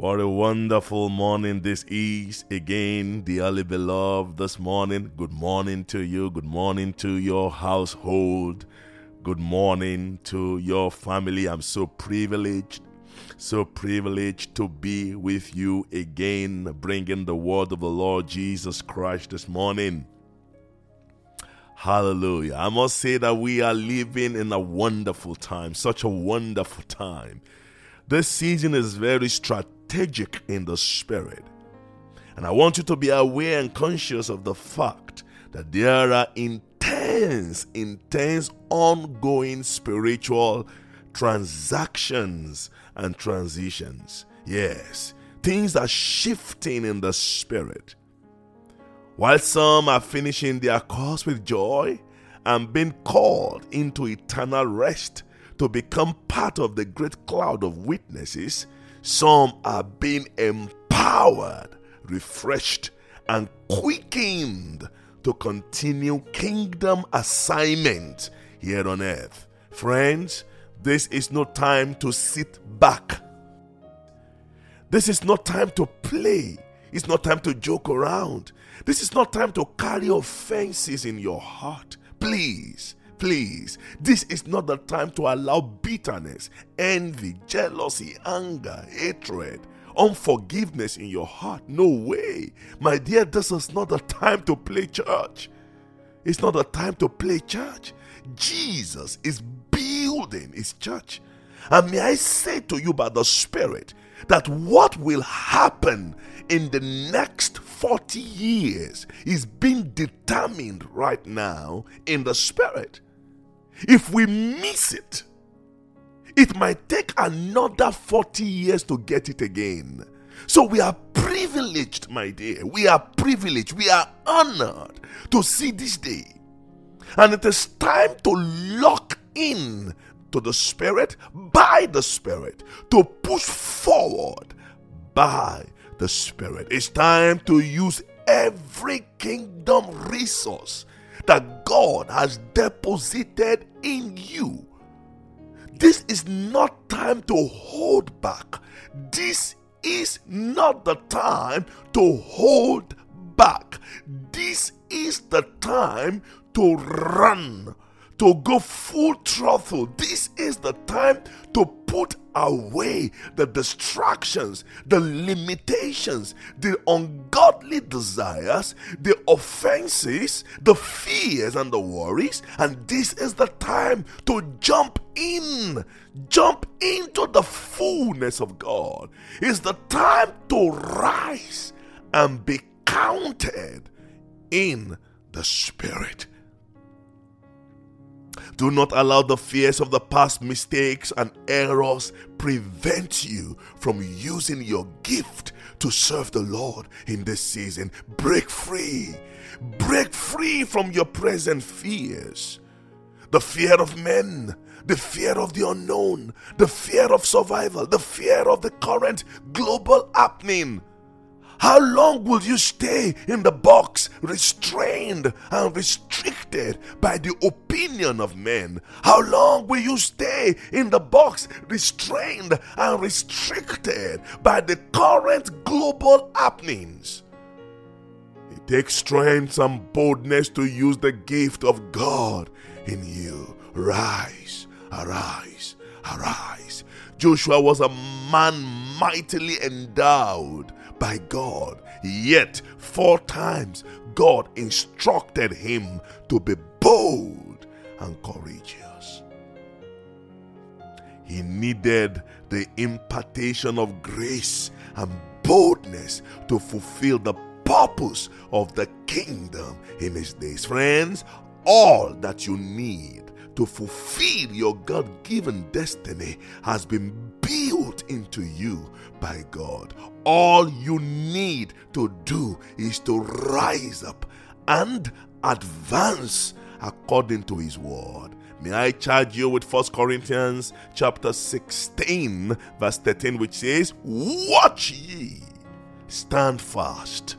What a wonderful morning this is. Again, dearly beloved, this morning. Good morning to you. Good morning to your household. Good morning to your family. I'm so privileged, so privileged to be with you again, bringing the word of the Lord Jesus Christ this morning. Hallelujah. I must say that we are living in a wonderful time, such a wonderful time. This season is very strategic in the spirit. And I want you to be aware and conscious of the fact that there are intense, intense, ongoing spiritual transactions and transitions. Yes, things are shifting in the spirit. While some are finishing their course with joy and being called into eternal rest to become part of the great cloud of witnesses, some are being empowered, refreshed, and quickened to continue kingdom assignment here on earth. Friends, this is no time to sit back. This is not time to play. It's not time to joke around. This is not time to carry offenses in your heart. Please, Please, this is not the time to allow bitterness, envy, jealousy, anger, hatred, unforgiveness in your heart. No way. My dear, this is not the time to play church. It's not the time to play church. Jesus is building his church. And may I say to you by the Spirit that what will happen in the next 40 years is being determined right now in the Spirit. If we miss it, it might take another 40 years to get it again. So we are privileged, my dear. We are privileged. We are honored to see this day. And it is time to lock in to the Spirit by the Spirit, to push forward by the Spirit. It's time to use every kingdom resource that God has deposited in you. This is not time to hold back. This is not the time to hold back. This is the time to run, to go full throttle. This is the time to put away the distractions, the limitations, the ungodly desires, the offenses, the fears, and the worries. And this is the time to jump in, jump into the fullness of God. It's the time to rise and be counted in the Spirit. Do not allow the fears of the past mistakes and errors prevent you from using your gift to serve the Lord in this season. Break free. Break free from your present fears. The fear of men, the fear of the unknown, the fear of survival, the fear of the current global happening how long will you stay in the box, restrained and restricted by the opinion of men? How long will you stay in the box, restrained and restricted by the current global happenings? It takes strength and boldness to use the gift of God in you. Rise, arise, arise. Joshua was a man mightily endowed by God. Yet, four times, God instructed him to be bold and courageous. He needed the impartation of grace and boldness to fulfill the purpose of the kingdom in his days. Friends, all that you need to fulfill your God given destiny has been built into you by God. All you need to do is to rise up and advance according to his word. May I charge you with 1 Corinthians chapter 16 verse 13 which says, "Watch ye, stand fast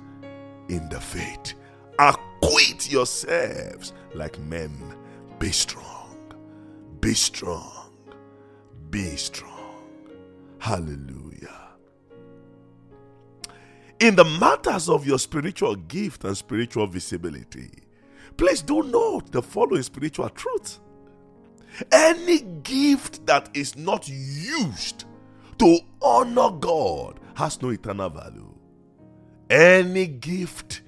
in the faith. Acquit yourselves like men. Be strong. Be strong. Be strong." Hallelujah. In the matters of your spiritual gift and spiritual visibility, please do note the following spiritual truth. Any gift that is not used to honor God has no eternal value. Any gift,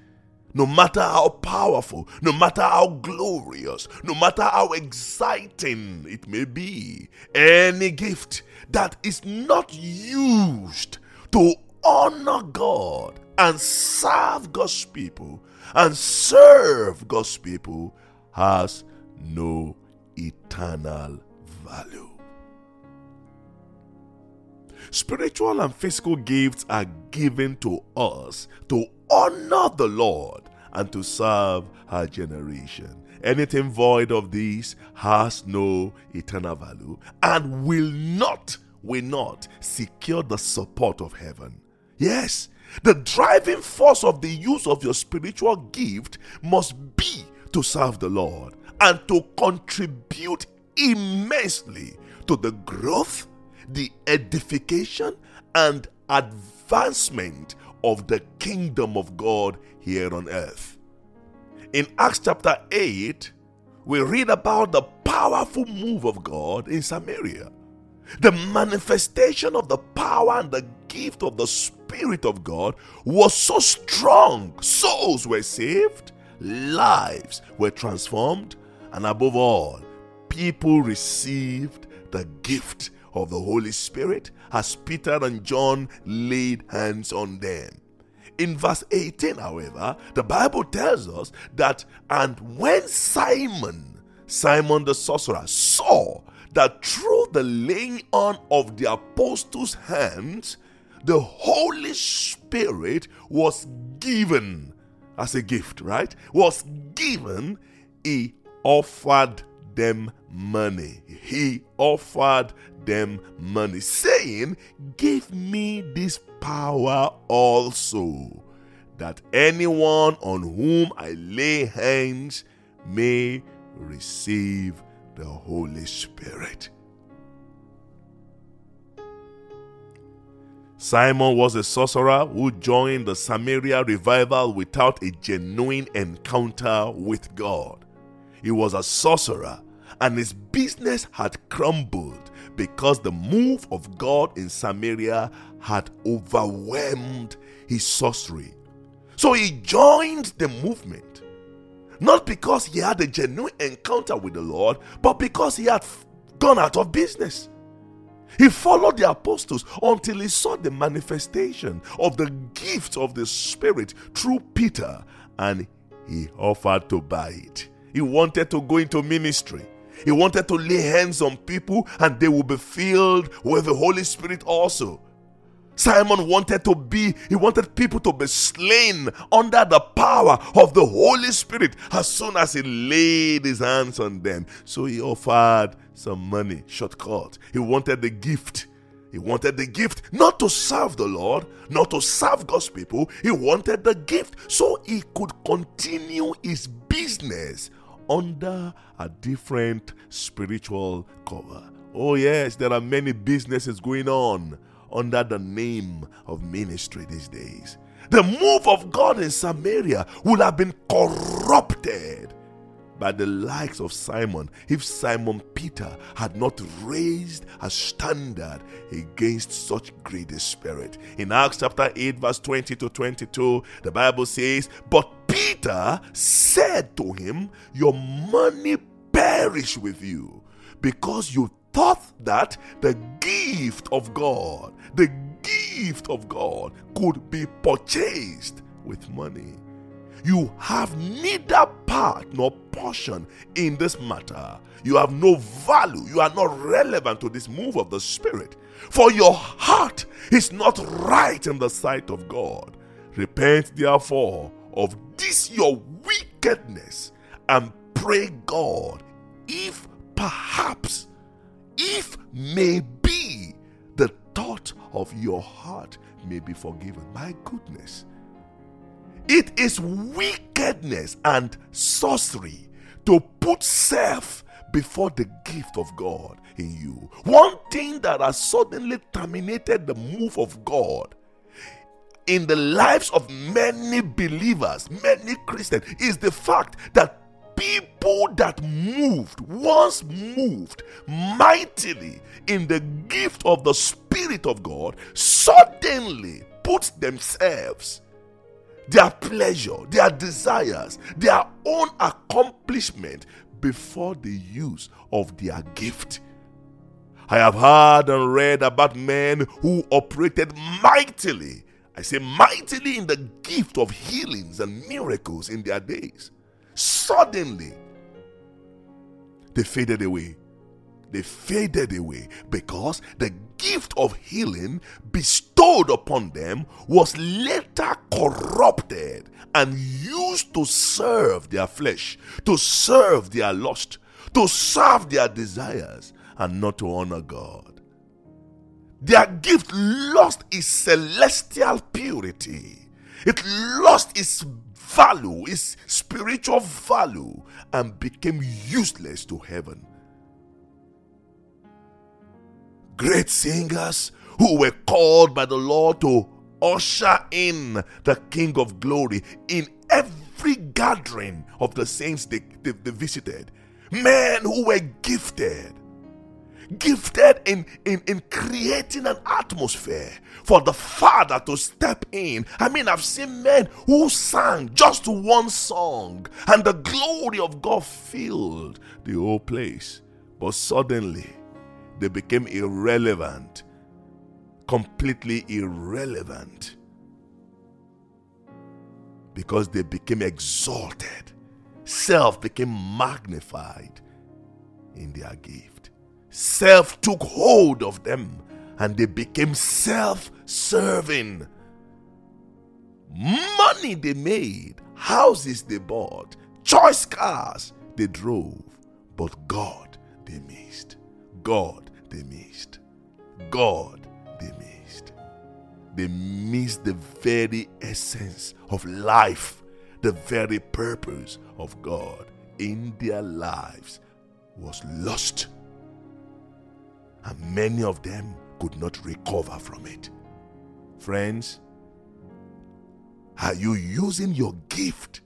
no matter how powerful, no matter how glorious, no matter how exciting it may be, any gift that is not used to honor God and serve God's people and serve God's people has no eternal value. Spiritual and physical gifts are given to us to honor the Lord and to serve our generation. Anything void of these has no eternal value and will not, will not secure the support of heaven. Yes, the driving force of the use of your spiritual gift must be to serve the Lord and to contribute immensely to the growth, the edification, and advancement of the kingdom of God here on earth. In Acts chapter 8, we read about the powerful move of God in Samaria. The manifestation of the power and the gift of the Spirit of God was so strong. Souls were saved, lives were transformed, and above all, people received the gift of the Holy Spirit as Peter and John laid hands on them. In verse 18, however, the Bible tells us that, and when Simon, Simon the sorcerer, saw that through the laying on of the apostles' hands, the Holy Spirit was given as a gift, right? Was given, he offered them money. He offered them money, saying, Give me this power also, that anyone on whom I lay hands may receive the Holy Spirit. Simon was a sorcerer who joined the Samaria revival without a genuine encounter with God. He was a sorcerer and his business had crumbled because the move of God in Samaria had overwhelmed his sorcery. So he joined the movement, not because he had a genuine encounter with the Lord, but because he had gone out of business. He followed the apostles until he saw the manifestation of the gift of the Spirit through Peter and he offered to buy it. He wanted to go into ministry. He wanted to lay hands on people and they will be filled with the Holy Spirit also. Simon wanted to be, he wanted people to be slain under the power of the Holy Spirit as soon as he laid his hands on them. So he offered some money, shortcut. He wanted the gift. He wanted the gift not to serve the Lord, not to serve God's people. He wanted the gift so he could continue his business under a different spiritual cover. Oh, yes, there are many businesses going on under the name of ministry these days. The move of God in Samaria would have been corrupted by the likes of Simon if Simon Peter had not raised a standard against such greedy spirit. In Acts chapter 8, verse 20 to 22, the Bible says, But Peter said to him, Your money perish with you, because you thought that the gift of God, the gift of God could be purchased with money. You have neither part nor portion in this matter. You have no value. You are not relevant to this move of the Spirit. For your heart is not right in the sight of God. Repent therefore of this your wickedness and pray God if perhaps, if maybe the thought of your heart may be forgiven. My goodness. It is wickedness and sorcery to put self before the gift of God in you. One thing that has suddenly terminated the move of God in the lives of many believers, many Christians, is the fact that people that moved, once moved mightily in the gift of the Spirit of God, suddenly put themselves, their pleasure, their desires, their own accomplishment before the use of their gift. I have heard and read about men who operated mightily, I say mightily in the gift of healings and miracles in their days. Suddenly, they faded away. They faded away because the gift of healing bestowed upon them was later corrupted and used to serve their flesh, to serve their lust, to serve their desires, and not to honor God. Their gift lost its celestial purity. It lost its value, its spiritual value, and became useless to heaven. Great singers who were called by the Lord to usher in the King of Glory in every gathering of the saints they, they, they visited. Men who were gifted gifted in, in, in creating an atmosphere for the Father to step in. I mean, I've seen men who sang just one song and the glory of God filled the whole place. But suddenly, they became irrelevant, completely irrelevant, because they became exalted. Self became magnified in their gift. Self took hold of them and they became self serving. Money they made, houses they bought, choice cars they drove, but God they missed. God they missed. God they missed. They missed the very essence of life, the very purpose of God in their lives was lost. And many of them could not recover from it. Friends, are you using your gift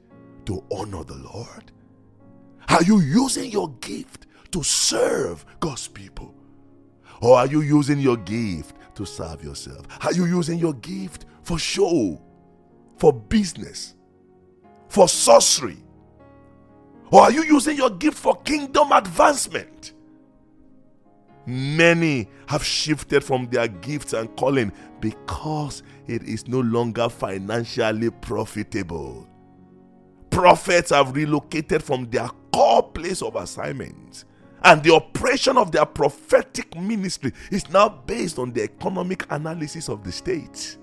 to honor the Lord? Are you using your gift to serve God's people? Or are you using your gift to serve yourself? Are you using your gift for show, for business, for sorcery? Or are you using your gift for kingdom advancement? Many have shifted from their gifts and calling because it is no longer financially profitable. Prophets have relocated from their core place of assignment, and the operation of their prophetic ministry is now based on the economic analysis of the state.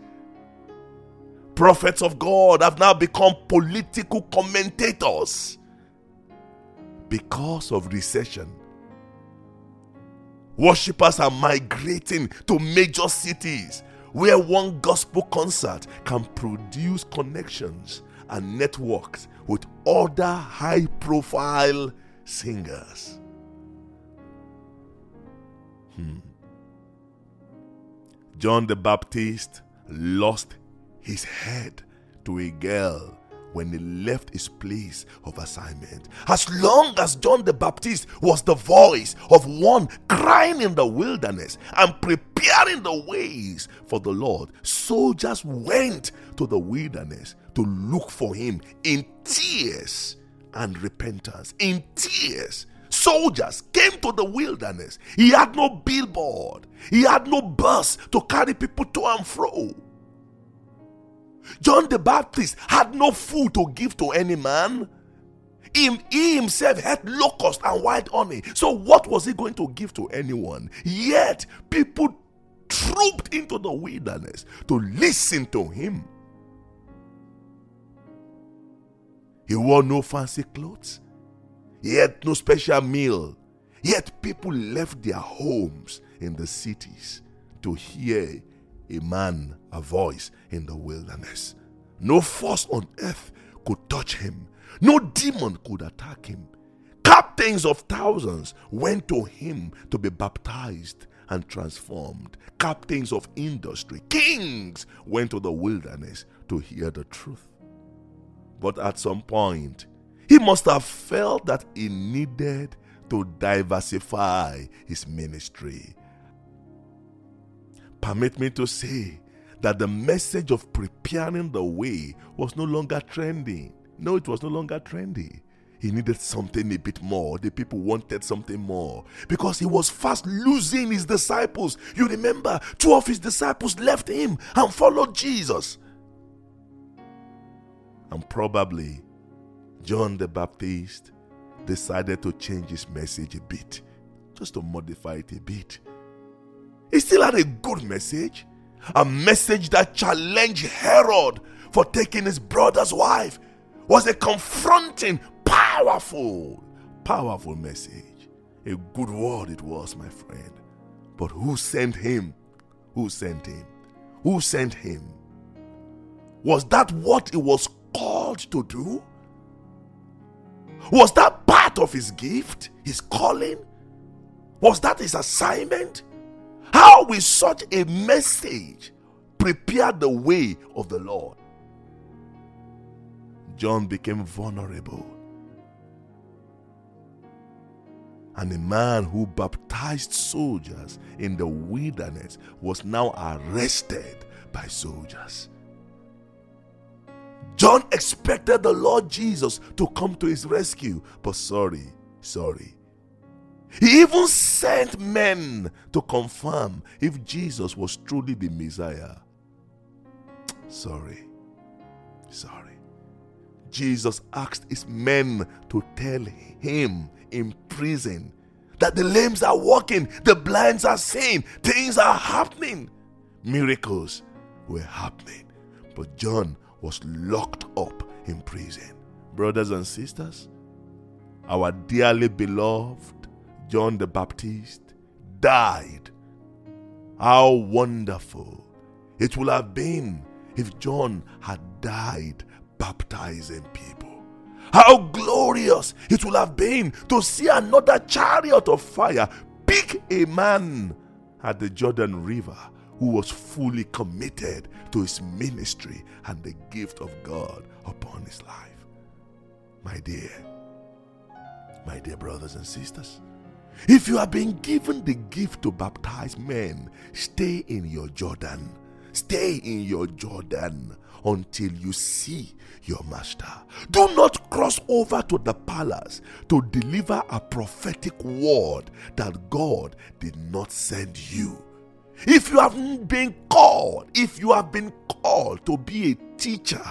Prophets of God have now become political commentators because of recession Worshippers are migrating to major cities where one gospel concert can produce connections and networks with other high profile singers. Hmm. John the Baptist lost his head to a girl when he left his place of assignment. As long as John the Baptist was the voice of one crying in the wilderness and preparing the ways for the Lord, soldiers went to the wilderness to look for him in tears and repentance. In tears. Soldiers came to the wilderness. He had no billboard. He had no bus to carry people to and fro. John the Baptist had no food to give to any man. He, himself had locust and wild honey. So, what was he going to give to anyone? Yet, people trooped into the wilderness to listen to him. He wore no fancy clothes, he had no special meal. Yet, people left their homes in the cities to hear a man, a voice in the wilderness. No force on earth could touch him, no demon could attack him. Captains of thousands went to him to be baptized and transformed. Captains of industry, kings went to the wilderness to hear the truth. But at some point, he must have felt that he needed to diversify his ministry. Permit me to say that the message of preparing the way was no longer trending. No, it was no longer trendy. He needed something a bit more. The people wanted something more because he was fast losing his disciples. You remember, two of his disciples left him and followed Jesus. And probably John the Baptist decided to change his message a bit, just to modify it a bit. He still had a good message, a message that challenged Herod for taking his brother's wife. Was a confronting, powerful, powerful message. A good word it was, my friend. But who sent him? Who sent him? Who sent him? Was that what he was called to do? Was that part of his gift, his calling? Was that his assignment? How will such a message prepare the way of the Lord? John became vulnerable. And a man who baptized soldiers in the wilderness was now arrested by soldiers. John expected the Lord Jesus to come to his rescue, but sorry, sorry. He even sent men to confirm if Jesus was truly the Messiah. Sorry, sorry. Jesus asked his men to tell him in prison that the lambs are walking, the blinds are seeing, things are happening. Miracles were happening. But John was locked up in prison. Brothers and sisters, our dearly beloved John the Baptist died. How wonderful it would have been if John had died baptizing people. How glorious it would have been to see another chariot of fire pick a man at the Jordan River who was fully committed to his ministry and the gift of God upon his life. My dear, my dear brothers and sisters, if you have been given the gift to baptize men, stay in your Jordan. Stay in your Jordan until you see your master. Do not cross over to the palace to deliver a prophetic word that God did not send you. If you have been called, if you have been called to be a teacher,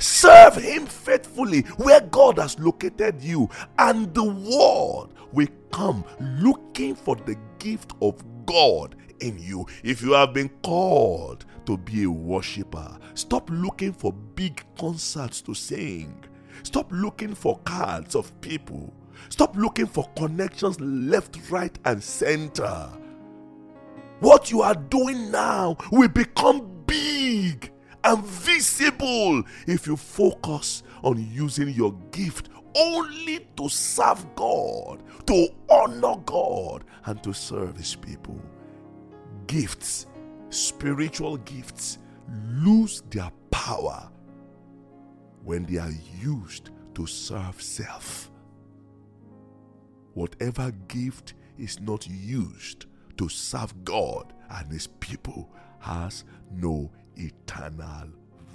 serve Him faithfully where God has located you, and the world will come looking for the gift of God in you. If you have been called to be a worshiper, stop looking for big concerts to sing. Stop looking for cards of people. Stop looking for connections left, right, and center. What you are doing now will become big and visible if you focus on using your gift only to serve God, to honor God, and to serve His people. Gifts, spiritual gifts, lose their power when they are used to serve self. Whatever gift is not used to serve God and His people has no eternal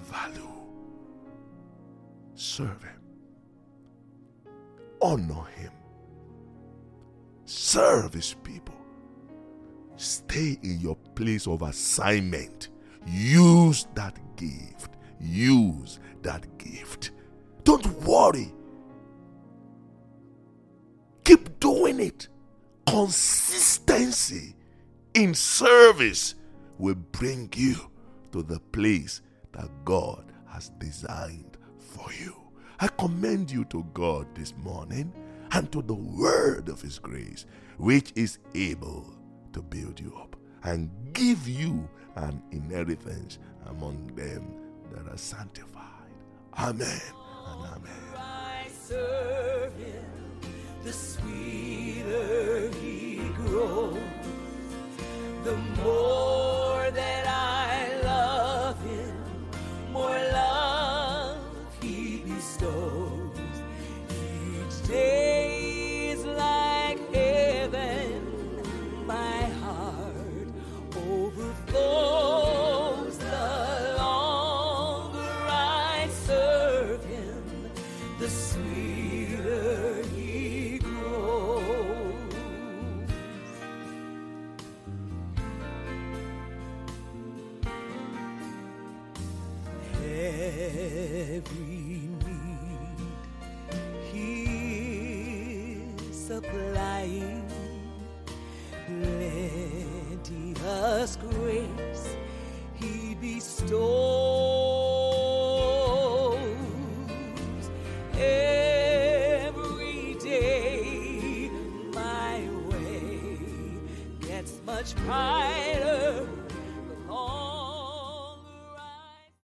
value. Serve Him, honor Him, serve His people, stay in your place of assignment. Use that gift. Use that gift. Don't worry. Keep doing it. Consistency in service will bring you to the place that God has designed for you. I commend you to God this morning and to the word of His grace, which is able to build you up and give you an inheritance among them that are sanctified. Amen and amen. Him, the sweeter he grows the more every need. He supplying plenteous grace